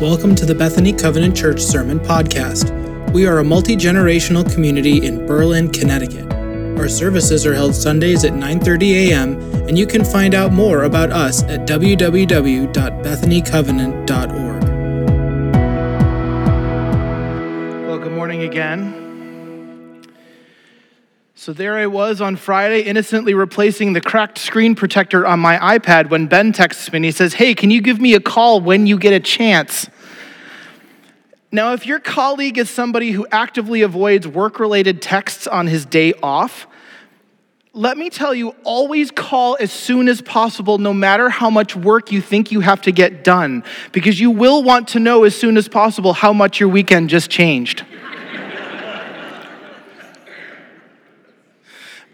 Welcome to the Bethany Covenant Church Sermon Podcast. We are a multi generational community in Berlin, Connecticut. Our services are held Sundays at 9:30 a.m., and you can find out more about us at www.bethanycovenant.org. Well, good morning again. So there I was on Friday, innocently replacing the cracked screen protector on my iPad when Ben texts me and he says, Hey, can you give me a call when you get a chance? Now, if your colleague is somebody who actively avoids work related texts on his day off, let me tell you, always call as soon as possible, no matter how much work you think you have to get done, because you will want to know as soon as possible how much your weekend just changed.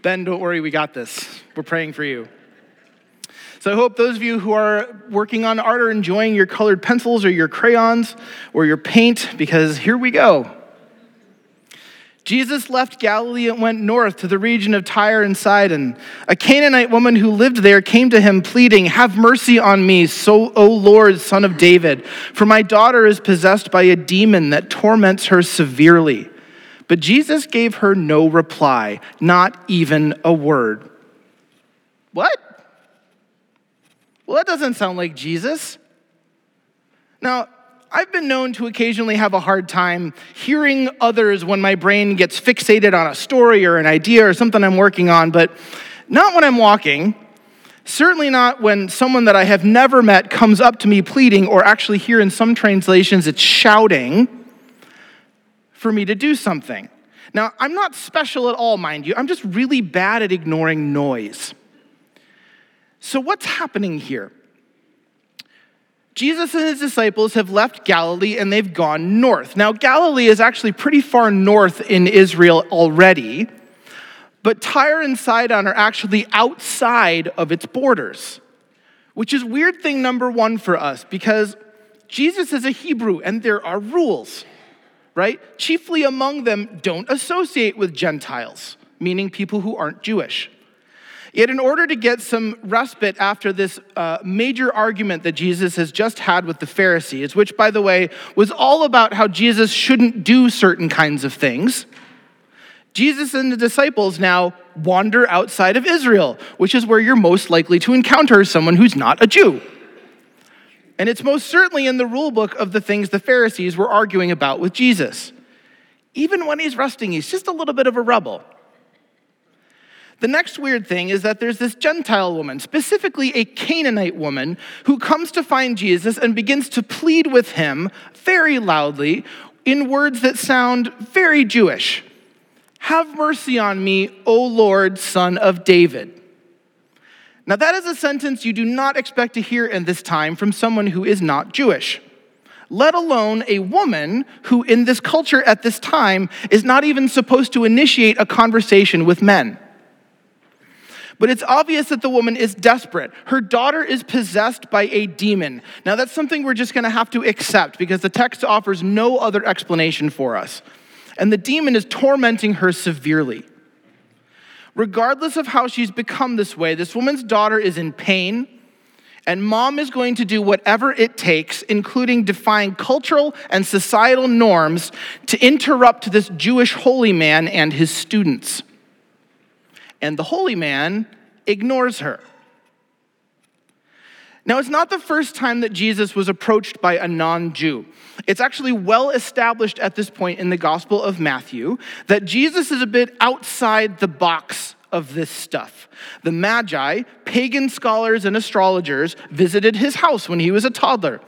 Ben, don't worry, we got this. We're praying for you. So I hope those of you who are working on art are enjoying your colored pencils or your crayons or your paint, because here we go. Jesus left Galilee and went north to the region of Tyre and Sidon. A Canaanite woman who lived there came to him, pleading, Have mercy on me, so, O Lord, son of David, for my daughter is possessed by a demon that torments her severely. But Jesus gave her no reply, not even a word. What? Well, that doesn't sound like Jesus. Now, I've been known to occasionally have a hard time hearing others when my brain gets fixated on a story or an idea or something I'm working on, but not when I'm walking. Certainly not when someone that I have never met comes up to me pleading, or actually, here in some translations, it's shouting for me to do something. Now, I'm not special at all, mind you. I'm just really bad at ignoring noise. So, what's happening here? Jesus and his disciples have left Galilee and they've gone north. Now, Galilee is actually pretty far north in Israel already, but Tyre and Sidon are actually outside of its borders, which is weird thing number one for us because Jesus is a Hebrew and there are rules right? Chiefly among them, don't associate with Gentiles, meaning people who aren't Jewish. Yet, in order to get some respite after this uh, major argument that Jesus has just had with the Pharisees, which, by the way, was all about how Jesus shouldn't do certain kinds of things, Jesus and the disciples now wander outside of Israel, which is where you're most likely to encounter someone who's not a Jew. And it's most certainly in the rule book of the things the Pharisees were arguing about with Jesus. Even when he's resting, he's just a little bit of a rebel. The next weird thing is that there's this Gentile woman, specifically a Canaanite woman, who comes to find Jesus and begins to plead with him very loudly in words that sound very Jewish Have mercy on me, O Lord, son of David. Now, that is a sentence you do not expect to hear in this time from someone who is not Jewish, let alone a woman who, in this culture at this time, is not even supposed to initiate a conversation with men. But it's obvious that the woman is desperate. Her daughter is possessed by a demon. Now, that's something we're just going to have to accept because the text offers no other explanation for us. And the demon is tormenting her severely. Regardless of how she's become this way, this woman's daughter is in pain, and mom is going to do whatever it takes, including defying cultural and societal norms, to interrupt this Jewish holy man and his students. And the holy man ignores her. Now, it's not the first time that Jesus was approached by a non Jew. It's actually well established at this point in the Gospel of Matthew that Jesus is a bit outside the box of this stuff. The Magi, pagan scholars and astrologers, visited his house when he was a toddler.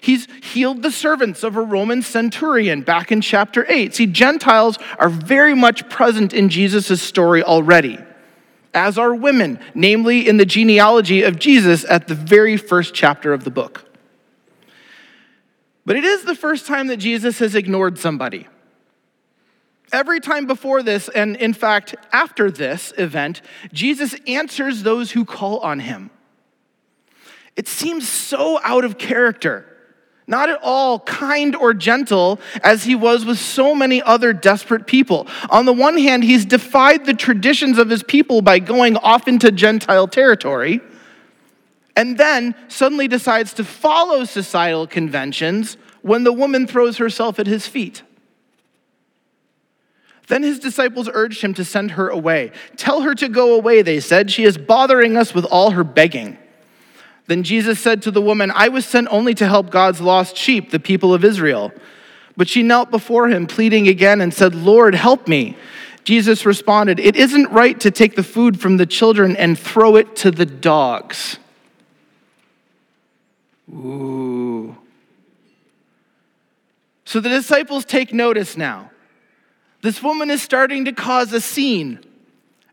He's healed the servants of a Roman centurion back in chapter 8. See, Gentiles are very much present in Jesus' story already as are women, namely in the genealogy of Jesus at the very first chapter of the book. But it is the first time that Jesus has ignored somebody. Every time before this, and in fact, after this event, Jesus answers those who call on him. It seems so out of character not at all kind or gentle as he was with so many other desperate people. On the one hand, he's defied the traditions of his people by going off into Gentile territory, and then suddenly decides to follow societal conventions when the woman throws herself at his feet. Then his disciples urged him to send her away. Tell her to go away, they said. She is bothering us with all her begging. Then Jesus said to the woman, I was sent only to help God's lost sheep, the people of Israel. But she knelt before him, pleading again, and said, Lord, help me. Jesus responded, It isn't right to take the food from the children and throw it to the dogs. Ooh. So the disciples take notice now. This woman is starting to cause a scene,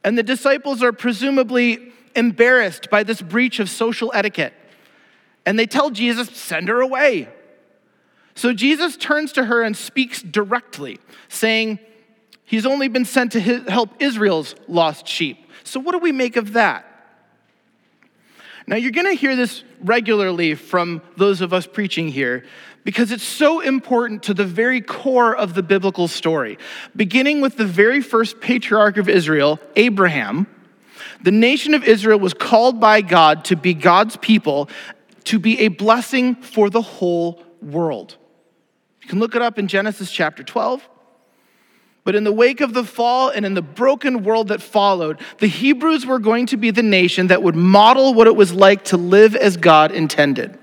and the disciples are presumably embarrassed by this breach of social etiquette. And they tell Jesus, send her away. So Jesus turns to her and speaks directly, saying, He's only been sent to help Israel's lost sheep. So, what do we make of that? Now, you're going to hear this regularly from those of us preaching here because it's so important to the very core of the biblical story. Beginning with the very first patriarch of Israel, Abraham, the nation of Israel was called by God to be God's people, to be a blessing for the whole world. You can look it up in Genesis chapter 12. But in the wake of the fall and in the broken world that followed, the Hebrews were going to be the nation that would model what it was like to live as God intended.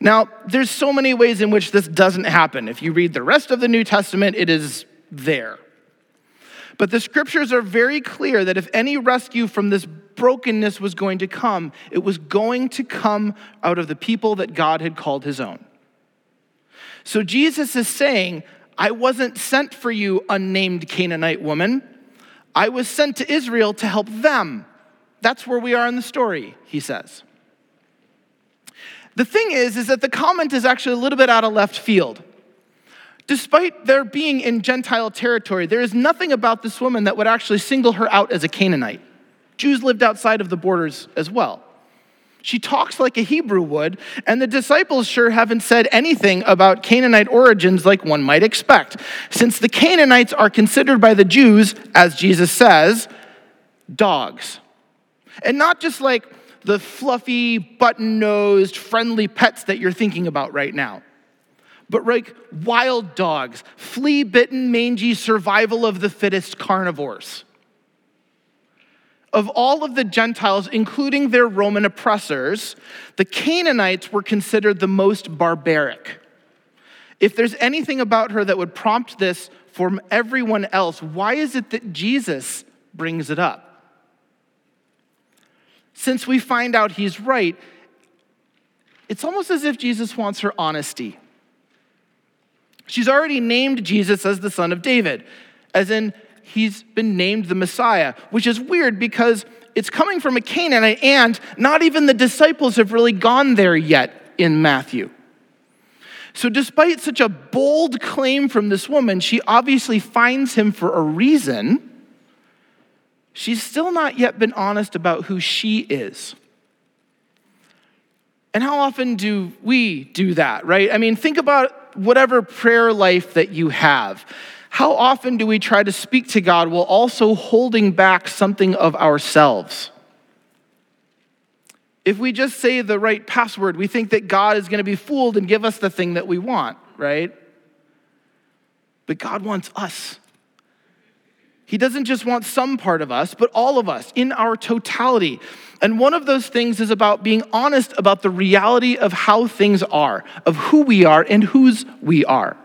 Now, there's so many ways in which this doesn't happen. If you read the rest of the New Testament, it is there. But the scriptures are very clear that if any rescue from this brokenness was going to come, it was going to come out of the people that God had called his own. So Jesus is saying, I wasn't sent for you, unnamed Canaanite woman. I was sent to Israel to help them. That's where we are in the story, he says. The thing is, is that the comment is actually a little bit out of left field. Despite their being in Gentile territory, there is nothing about this woman that would actually single her out as a Canaanite. Jews lived outside of the borders as well. She talks like a Hebrew would, and the disciples sure haven't said anything about Canaanite origins like one might expect, since the Canaanites are considered by the Jews, as Jesus says, dogs. And not just like the fluffy, button nosed, friendly pets that you're thinking about right now but like wild dogs, flea bitten, mangy, survival of the fittest carnivores. Of all of the Gentiles, including their Roman oppressors, the Canaanites were considered the most barbaric. If there's anything about her that would prompt this from everyone else, why is it that Jesus brings it up? Since we find out he's right, it's almost as if Jesus wants her honesty. She's already named Jesus as the son of David, as in he's been named the Messiah, which is weird because it's coming from a Canaanite, and not even the disciples have really gone there yet in Matthew. So, despite such a bold claim from this woman, she obviously finds him for a reason. She's still not yet been honest about who she is. And how often do we do that, right? I mean, think about whatever prayer life that you have, how often do we try to speak to God while also holding back something of ourselves? If we just say the right password, we think that God is going to be fooled and give us the thing that we want, right? But God wants us. He doesn't just want some part of us, but all of us in our totality. And one of those things is about being honest about the reality of how things are, of who we are and whose we are.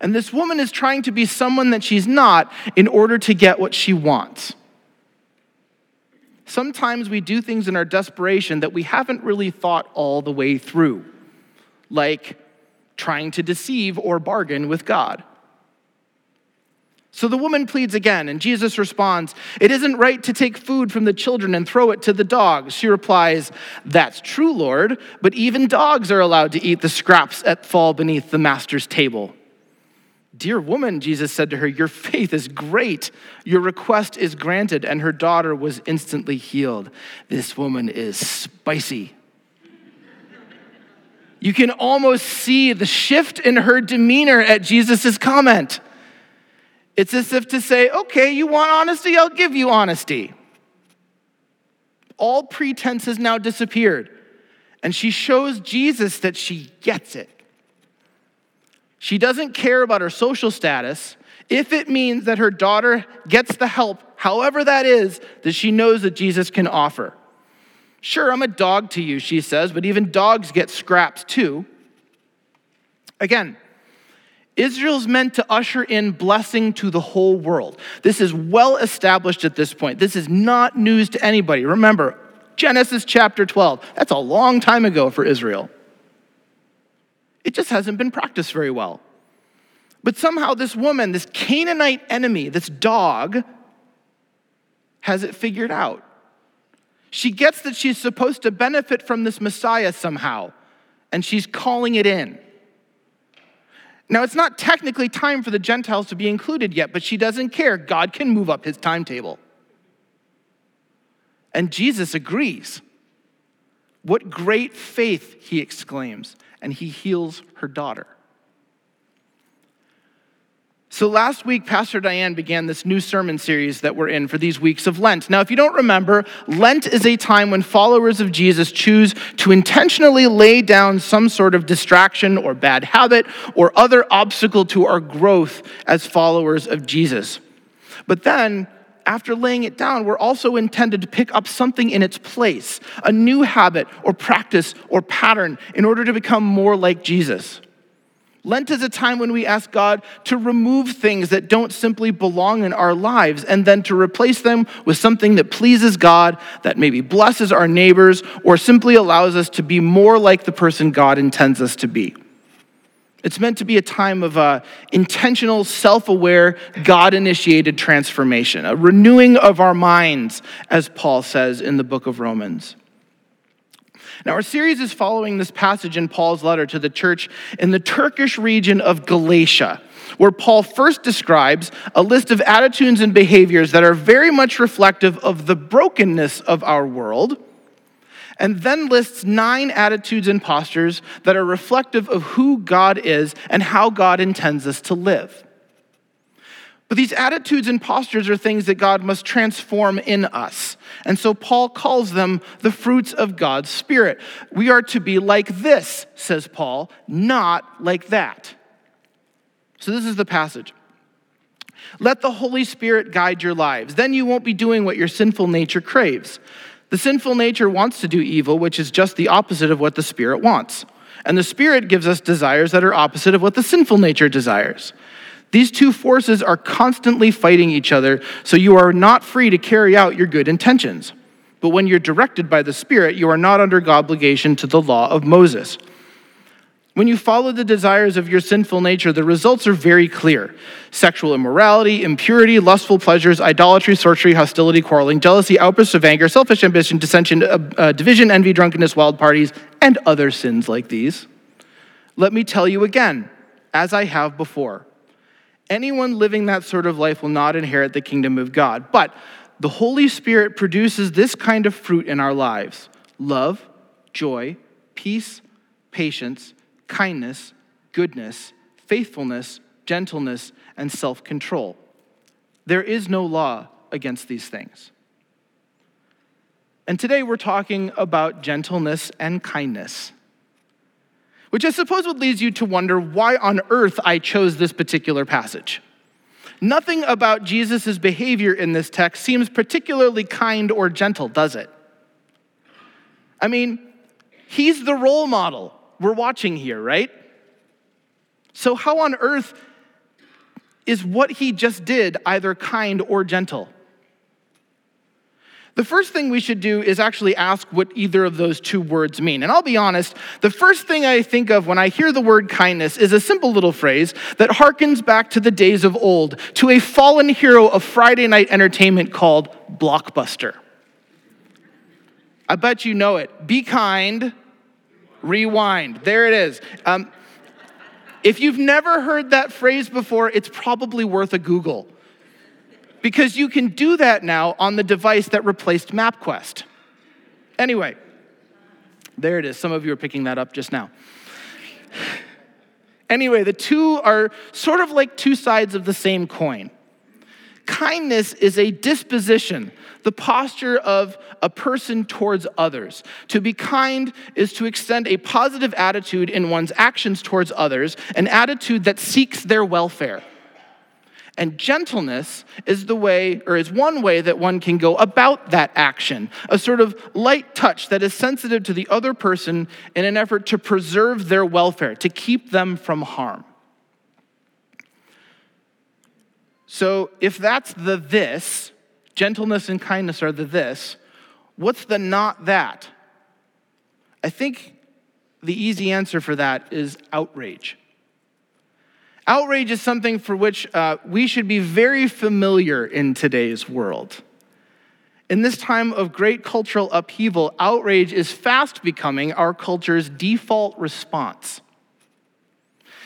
And this woman is trying to be someone that she's not in order to get what she wants. Sometimes we do things in our desperation that we haven't really thought all the way through, like trying to deceive or bargain with God. So the woman pleads again, and Jesus responds, It isn't right to take food from the children and throw it to the dogs. She replies, That's true, Lord, but even dogs are allowed to eat the scraps that fall beneath the master's table. Dear woman, Jesus said to her, Your faith is great. Your request is granted. And her daughter was instantly healed. This woman is spicy. You can almost see the shift in her demeanor at Jesus' comment. It's as if to say, okay, you want honesty? I'll give you honesty. All pretense has now disappeared. And she shows Jesus that she gets it. She doesn't care about her social status if it means that her daughter gets the help, however that is, that she knows that Jesus can offer. Sure, I'm a dog to you, she says, but even dogs get scraps too. Again, Israel's meant to usher in blessing to the whole world. This is well established at this point. This is not news to anybody. Remember, Genesis chapter 12. That's a long time ago for Israel. It just hasn't been practiced very well. But somehow, this woman, this Canaanite enemy, this dog, has it figured out. She gets that she's supposed to benefit from this Messiah somehow, and she's calling it in. Now, it's not technically time for the Gentiles to be included yet, but she doesn't care. God can move up his timetable. And Jesus agrees. What great faith, he exclaims, and he heals her daughter. So, last week, Pastor Diane began this new sermon series that we're in for these weeks of Lent. Now, if you don't remember, Lent is a time when followers of Jesus choose to intentionally lay down some sort of distraction or bad habit or other obstacle to our growth as followers of Jesus. But then, after laying it down, we're also intended to pick up something in its place, a new habit or practice or pattern, in order to become more like Jesus. Lent is a time when we ask God to remove things that don't simply belong in our lives and then to replace them with something that pleases God, that maybe blesses our neighbors, or simply allows us to be more like the person God intends us to be. It's meant to be a time of uh, intentional, self aware, God initiated transformation, a renewing of our minds, as Paul says in the book of Romans. Now, our series is following this passage in Paul's letter to the church in the Turkish region of Galatia, where Paul first describes a list of attitudes and behaviors that are very much reflective of the brokenness of our world, and then lists nine attitudes and postures that are reflective of who God is and how God intends us to live. But these attitudes and postures are things that God must transform in us. And so Paul calls them the fruits of God's Spirit. We are to be like this, says Paul, not like that. So this is the passage. Let the Holy Spirit guide your lives. Then you won't be doing what your sinful nature craves. The sinful nature wants to do evil, which is just the opposite of what the Spirit wants. And the Spirit gives us desires that are opposite of what the sinful nature desires. These two forces are constantly fighting each other, so you are not free to carry out your good intentions. But when you're directed by the Spirit, you are not under obligation to the law of Moses. When you follow the desires of your sinful nature, the results are very clear sexual immorality, impurity, lustful pleasures, idolatry, sorcery, hostility, quarreling, jealousy, outbursts of anger, selfish ambition, dissension, uh, uh, division, envy, drunkenness, wild parties, and other sins like these. Let me tell you again, as I have before Anyone living that sort of life will not inherit the kingdom of God. But the Holy Spirit produces this kind of fruit in our lives love, joy, peace, patience, kindness, goodness, faithfulness, gentleness, and self control. There is no law against these things. And today we're talking about gentleness and kindness. Which I suppose would lead you to wonder why on earth I chose this particular passage. Nothing about Jesus' behavior in this text seems particularly kind or gentle, does it? I mean, he's the role model we're watching here, right? So, how on earth is what he just did either kind or gentle? The first thing we should do is actually ask what either of those two words mean. And I'll be honest, the first thing I think of when I hear the word kindness is a simple little phrase that harkens back to the days of old, to a fallen hero of Friday night entertainment called Blockbuster. I bet you know it. Be kind, rewind. There it is. Um, if you've never heard that phrase before, it's probably worth a Google because you can do that now on the device that replaced MapQuest. Anyway, there it is. Some of you are picking that up just now. Anyway, the two are sort of like two sides of the same coin. Kindness is a disposition, the posture of a person towards others. To be kind is to extend a positive attitude in one's actions towards others, an attitude that seeks their welfare. And gentleness is the way, or is one way that one can go about that action, a sort of light touch that is sensitive to the other person in an effort to preserve their welfare, to keep them from harm. So, if that's the this, gentleness and kindness are the this, what's the not that? I think the easy answer for that is outrage. Outrage is something for which uh, we should be very familiar in today's world. In this time of great cultural upheaval, outrage is fast becoming our culture's default response.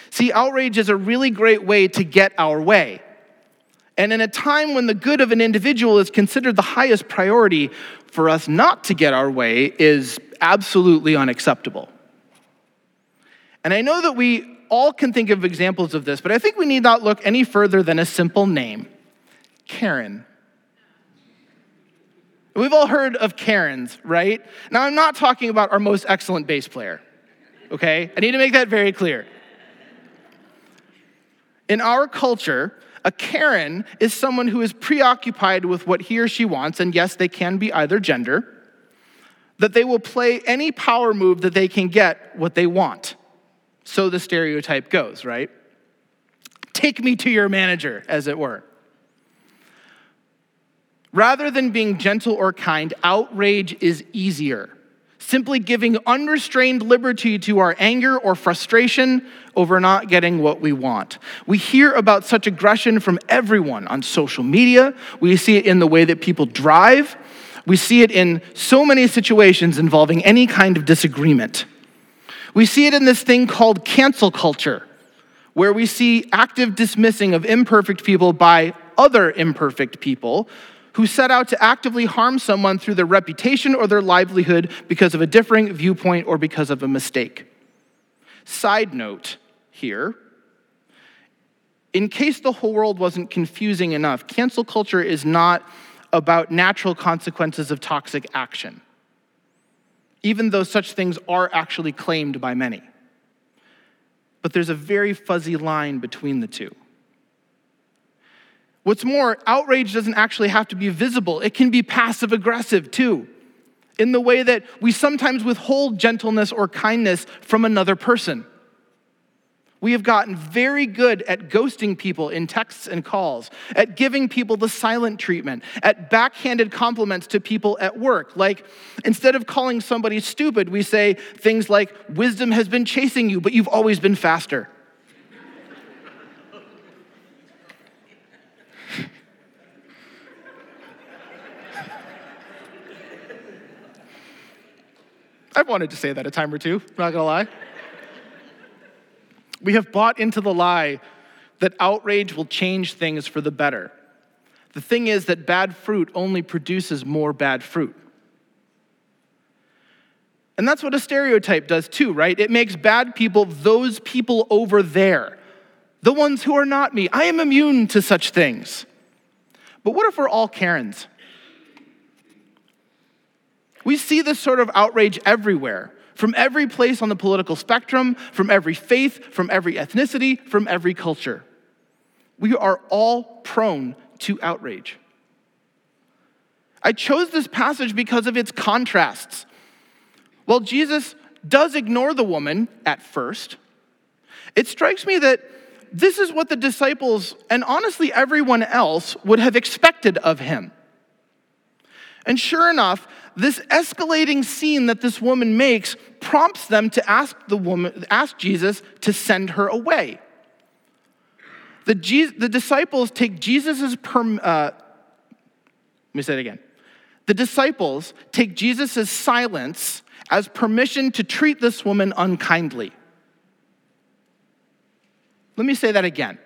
See, outrage is a really great way to get our way. And in a time when the good of an individual is considered the highest priority, for us not to get our way is absolutely unacceptable. And I know that we all can think of examples of this, but I think we need not look any further than a simple name Karen. We've all heard of Karens, right? Now, I'm not talking about our most excellent bass player, okay? I need to make that very clear. In our culture, a Karen is someone who is preoccupied with what he or she wants, and yes, they can be either gender, that they will play any power move that they can get what they want. So the stereotype goes, right? Take me to your manager, as it were. Rather than being gentle or kind, outrage is easier simply giving unrestrained liberty to our anger or frustration over not getting what we want. We hear about such aggression from everyone on social media. We see it in the way that people drive. We see it in so many situations involving any kind of disagreement. We see it in this thing called cancel culture, where we see active dismissing of imperfect people by other imperfect people who set out to actively harm someone through their reputation or their livelihood because of a differing viewpoint or because of a mistake. Side note here in case the whole world wasn't confusing enough, cancel culture is not about natural consequences of toxic action, even though such things are actually claimed by many. But there's a very fuzzy line between the two. What's more, outrage doesn't actually have to be visible, it can be passive aggressive too, in the way that we sometimes withhold gentleness or kindness from another person. We have gotten very good at ghosting people in texts and calls, at giving people the silent treatment, at backhanded compliments to people at work. Like, instead of calling somebody stupid, we say things like, Wisdom has been chasing you, but you've always been faster. I've wanted to say that a time or two, not gonna lie. We have bought into the lie that outrage will change things for the better. The thing is that bad fruit only produces more bad fruit. And that's what a stereotype does too, right? It makes bad people those people over there, the ones who are not me. I am immune to such things. But what if we're all Karens? We see this sort of outrage everywhere, from every place on the political spectrum, from every faith, from every ethnicity, from every culture. We are all prone to outrage. I chose this passage because of its contrasts. While Jesus does ignore the woman at first, it strikes me that this is what the disciples and honestly everyone else would have expected of him. And sure enough, this escalating scene that this woman makes prompts them to ask the woman, ask Jesus to send her away. The, the disciples take Jesus' perm, uh, let me say it again. The disciples take Jesus' silence as permission to treat this woman unkindly. Let me say that again.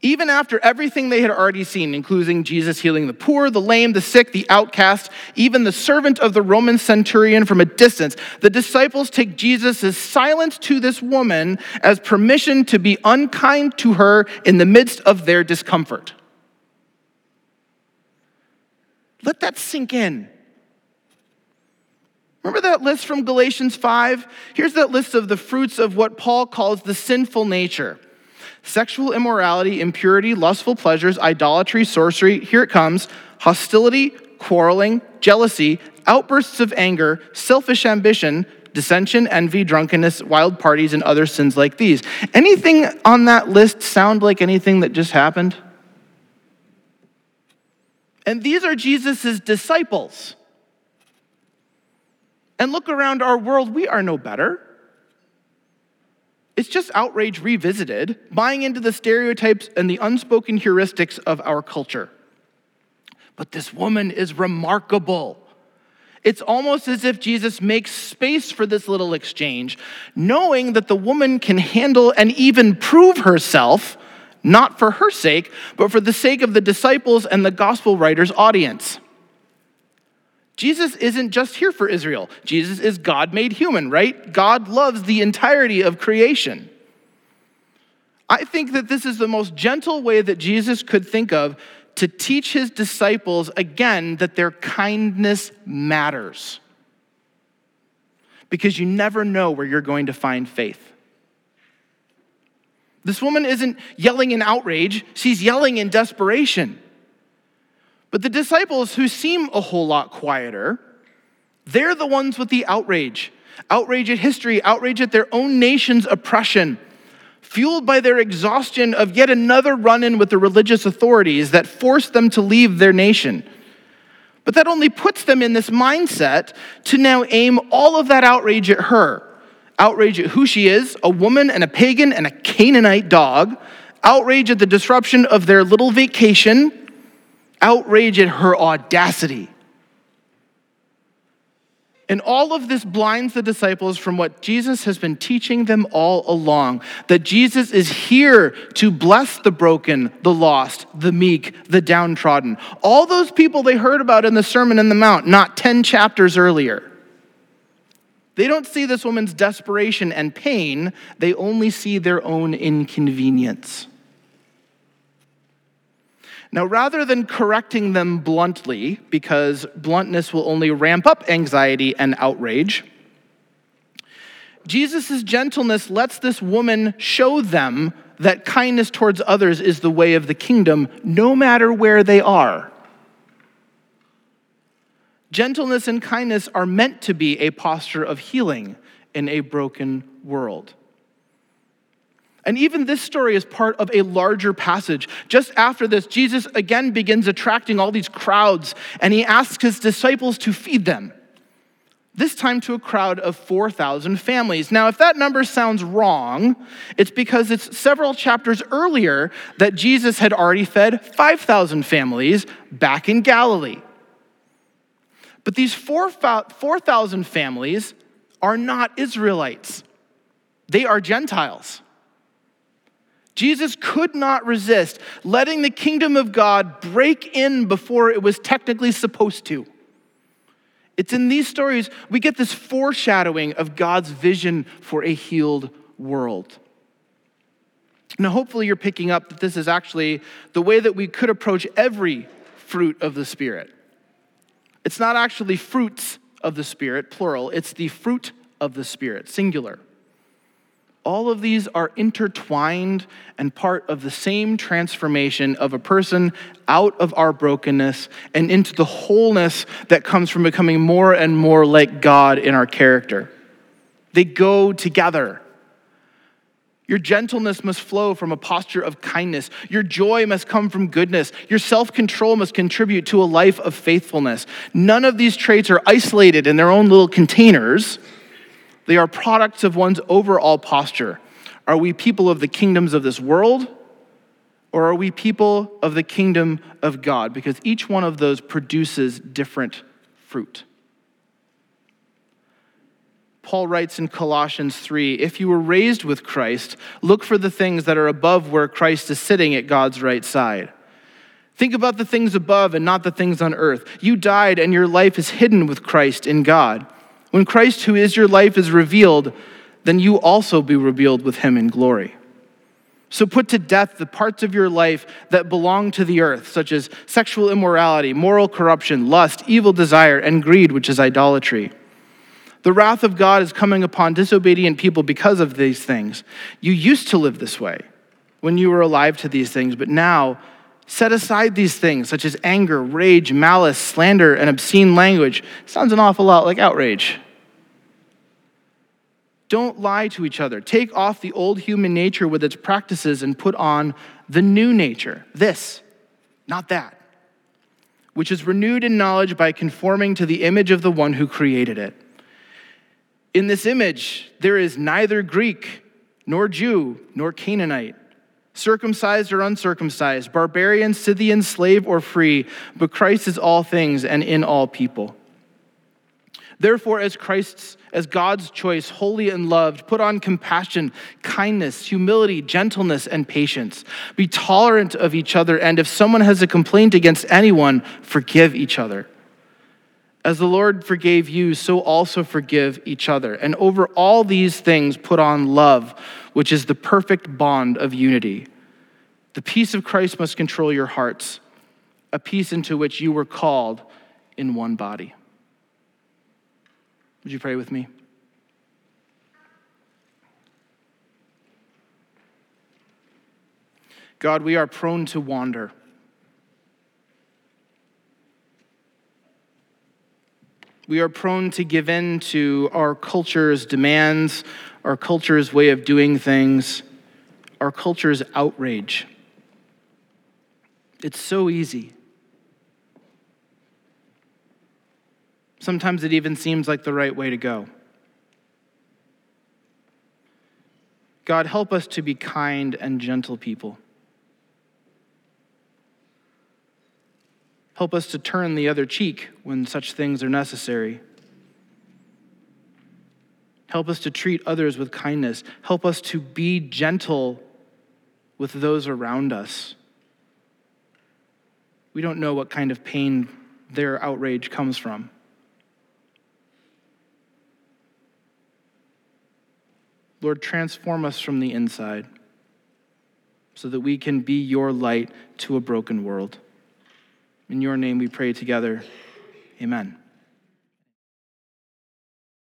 Even after everything they had already seen, including Jesus healing the poor, the lame, the sick, the outcast, even the servant of the Roman centurion from a distance, the disciples take Jesus' silence to this woman as permission to be unkind to her in the midst of their discomfort. Let that sink in. Remember that list from Galatians 5? Here's that list of the fruits of what Paul calls the sinful nature sexual immorality, impurity, lustful pleasures, idolatry, sorcery. Here it comes hostility, quarreling, jealousy, outbursts of anger, selfish ambition, dissension, envy, drunkenness, wild parties, and other sins like these. Anything on that list sound like anything that just happened? And these are Jesus' disciples. And look around our world, we are no better. It's just outrage revisited, buying into the stereotypes and the unspoken heuristics of our culture. But this woman is remarkable. It's almost as if Jesus makes space for this little exchange, knowing that the woman can handle and even prove herself, not for her sake, but for the sake of the disciples and the gospel writer's audience. Jesus isn't just here for Israel. Jesus is God made human, right? God loves the entirety of creation. I think that this is the most gentle way that Jesus could think of to teach his disciples again that their kindness matters. Because you never know where you're going to find faith. This woman isn't yelling in outrage, she's yelling in desperation. But the disciples who seem a whole lot quieter, they're the ones with the outrage. Outrage at history, outrage at their own nation's oppression, fueled by their exhaustion of yet another run in with the religious authorities that forced them to leave their nation. But that only puts them in this mindset to now aim all of that outrage at her. Outrage at who she is, a woman and a pagan and a Canaanite dog, outrage at the disruption of their little vacation outrage at her audacity. And all of this blinds the disciples from what Jesus has been teaching them all along that Jesus is here to bless the broken, the lost, the meek, the downtrodden. All those people they heard about in the Sermon in the Mount, not 10 chapters earlier. They don't see this woman's desperation and pain, they only see their own inconvenience. Now, rather than correcting them bluntly, because bluntness will only ramp up anxiety and outrage, Jesus' gentleness lets this woman show them that kindness towards others is the way of the kingdom, no matter where they are. Gentleness and kindness are meant to be a posture of healing in a broken world. And even this story is part of a larger passage. Just after this, Jesus again begins attracting all these crowds, and he asks his disciples to feed them. This time to a crowd of 4,000 families. Now, if that number sounds wrong, it's because it's several chapters earlier that Jesus had already fed 5,000 families back in Galilee. But these 4,000 families are not Israelites, they are Gentiles. Jesus could not resist letting the kingdom of God break in before it was technically supposed to. It's in these stories we get this foreshadowing of God's vision for a healed world. Now, hopefully, you're picking up that this is actually the way that we could approach every fruit of the Spirit. It's not actually fruits of the Spirit, plural, it's the fruit of the Spirit, singular. All of these are intertwined and part of the same transformation of a person out of our brokenness and into the wholeness that comes from becoming more and more like God in our character. They go together. Your gentleness must flow from a posture of kindness. Your joy must come from goodness. Your self control must contribute to a life of faithfulness. None of these traits are isolated in their own little containers. They are products of one's overall posture. Are we people of the kingdoms of this world? Or are we people of the kingdom of God? Because each one of those produces different fruit. Paul writes in Colossians 3 If you were raised with Christ, look for the things that are above where Christ is sitting at God's right side. Think about the things above and not the things on earth. You died, and your life is hidden with Christ in God. When Christ, who is your life, is revealed, then you also be revealed with him in glory. So put to death the parts of your life that belong to the earth, such as sexual immorality, moral corruption, lust, evil desire, and greed, which is idolatry. The wrath of God is coming upon disobedient people because of these things. You used to live this way when you were alive to these things, but now set aside these things, such as anger, rage, malice, slander, and obscene language. Sounds an awful lot like outrage. Don't lie to each other. Take off the old human nature with its practices and put on the new nature. This, not that, which is renewed in knowledge by conforming to the image of the one who created it. In this image, there is neither Greek, nor Jew, nor Canaanite, circumcised or uncircumcised, barbarian, Scythian, slave or free, but Christ is all things and in all people. Therefore, as Christ's, as God's choice, holy and loved, put on compassion, kindness, humility, gentleness, and patience. Be tolerant of each other, and if someone has a complaint against anyone, forgive each other. As the Lord forgave you, so also forgive each other. And over all these things, put on love, which is the perfect bond of unity. The peace of Christ must control your hearts, a peace into which you were called in one body. Would you pray with me? God, we are prone to wander. We are prone to give in to our culture's demands, our culture's way of doing things, our culture's outrage. It's so easy. Sometimes it even seems like the right way to go. God, help us to be kind and gentle people. Help us to turn the other cheek when such things are necessary. Help us to treat others with kindness. Help us to be gentle with those around us. We don't know what kind of pain their outrage comes from. Lord, transform us from the inside so that we can be your light to a broken world. In your name we pray together. Amen.